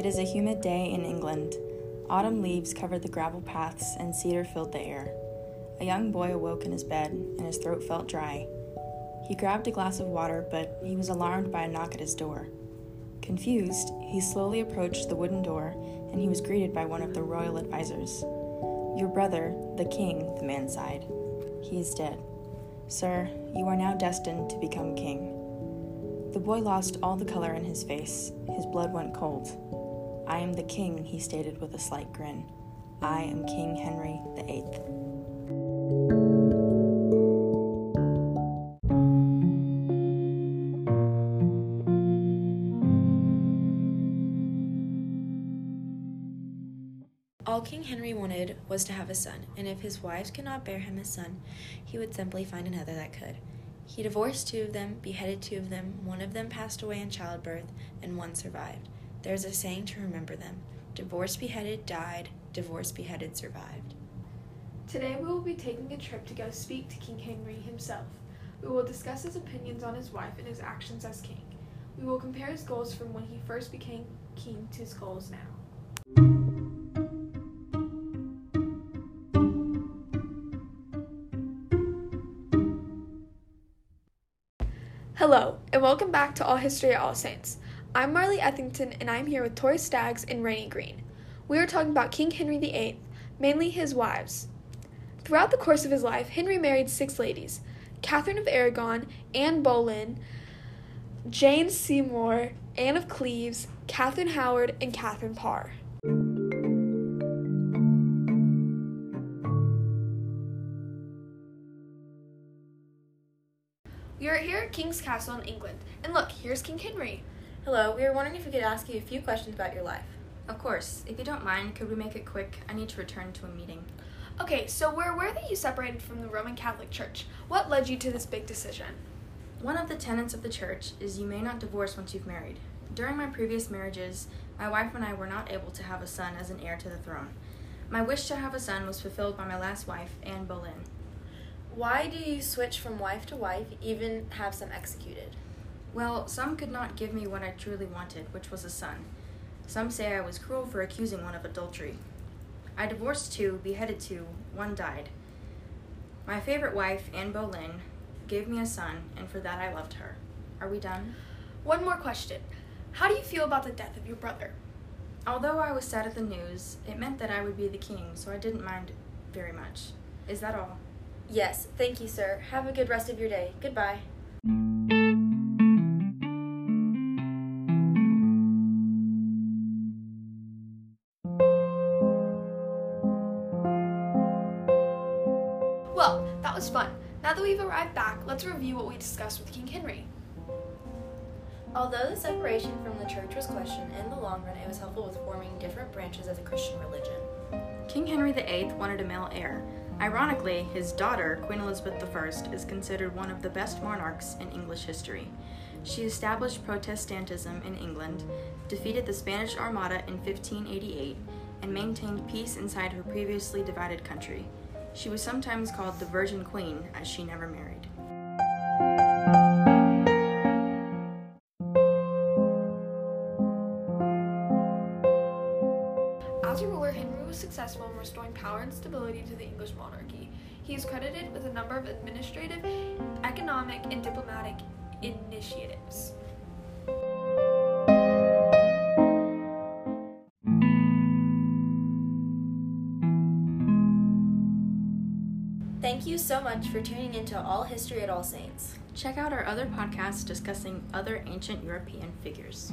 It is a humid day in England. Autumn leaves covered the gravel paths and cedar filled the air. A young boy awoke in his bed, and his throat felt dry. He grabbed a glass of water, but he was alarmed by a knock at his door. Confused, he slowly approached the wooden door, and he was greeted by one of the royal advisers. Your brother, the king, the man sighed. He is dead. Sir, you are now destined to become king. The boy lost all the color in his face. His blood went cold. I am the king, he stated with a slight grin. I am King Henry VIII. All King Henry wanted was to have a son, and if his wives could not bear him a son, he would simply find another that could. He divorced two of them, beheaded two of them, one of them passed away in childbirth, and one survived. There is a saying to remember them divorce beheaded, died, divorce beheaded, survived. Today we will be taking a trip to go speak to King Henry himself. We will discuss his opinions on his wife and his actions as king. We will compare his goals from when he first became king to his goals now. Hello, and welcome back to All History at All Saints. I'm Marley Ethington, and I'm here with Tori Staggs and Rainey Green. We are talking about King Henry VIII, mainly his wives. Throughout the course of his life, Henry married six ladies Catherine of Aragon, Anne Boleyn, Jane Seymour, Anne of Cleves, Catherine Howard, and Catherine Parr. We are here at King's Castle in England, and look, here's King Henry. Hello, we were wondering if we could ask you a few questions about your life. Of course, if you don't mind, could we make it quick? I need to return to a meeting. Okay, so we're aware that you separated from the Roman Catholic Church. What led you to this big decision? One of the tenets of the church is you may not divorce once you've married. During my previous marriages, my wife and I were not able to have a son as an heir to the throne. My wish to have a son was fulfilled by my last wife, Anne Boleyn. Why do you switch from wife to wife, even have some executed? Well, some could not give me what I truly wanted, which was a son. Some say I was cruel for accusing one of adultery. I divorced two, beheaded two, one died. My favorite wife, Anne Boleyn, gave me a son, and for that I loved her. Are we done? One more question. How do you feel about the death of your brother? Although I was sad at the news, it meant that I would be the king, so I didn't mind very much. Is that all? Yes, thank you, sir. Have a good rest of your day. Goodbye. That was fun. Now that we've arrived back, let's review what we discussed with King Henry. Although the separation from the church was questioned, in the long run it was helpful with forming different branches of the Christian religion. King Henry VIII wanted a male heir. Ironically, his daughter, Queen Elizabeth I, is considered one of the best monarchs in English history. She established Protestantism in England, defeated the Spanish Armada in 1588, and maintained peace inside her previously divided country. She was sometimes called the Virgin Queen, as she never married. As a ruler, Henry was successful in restoring power and stability to the English monarchy. He is credited with a number of administrative, economic, and diplomatic initiatives. Thank you so much for tuning into All History at All Saints. Check out our other podcasts discussing other ancient European figures.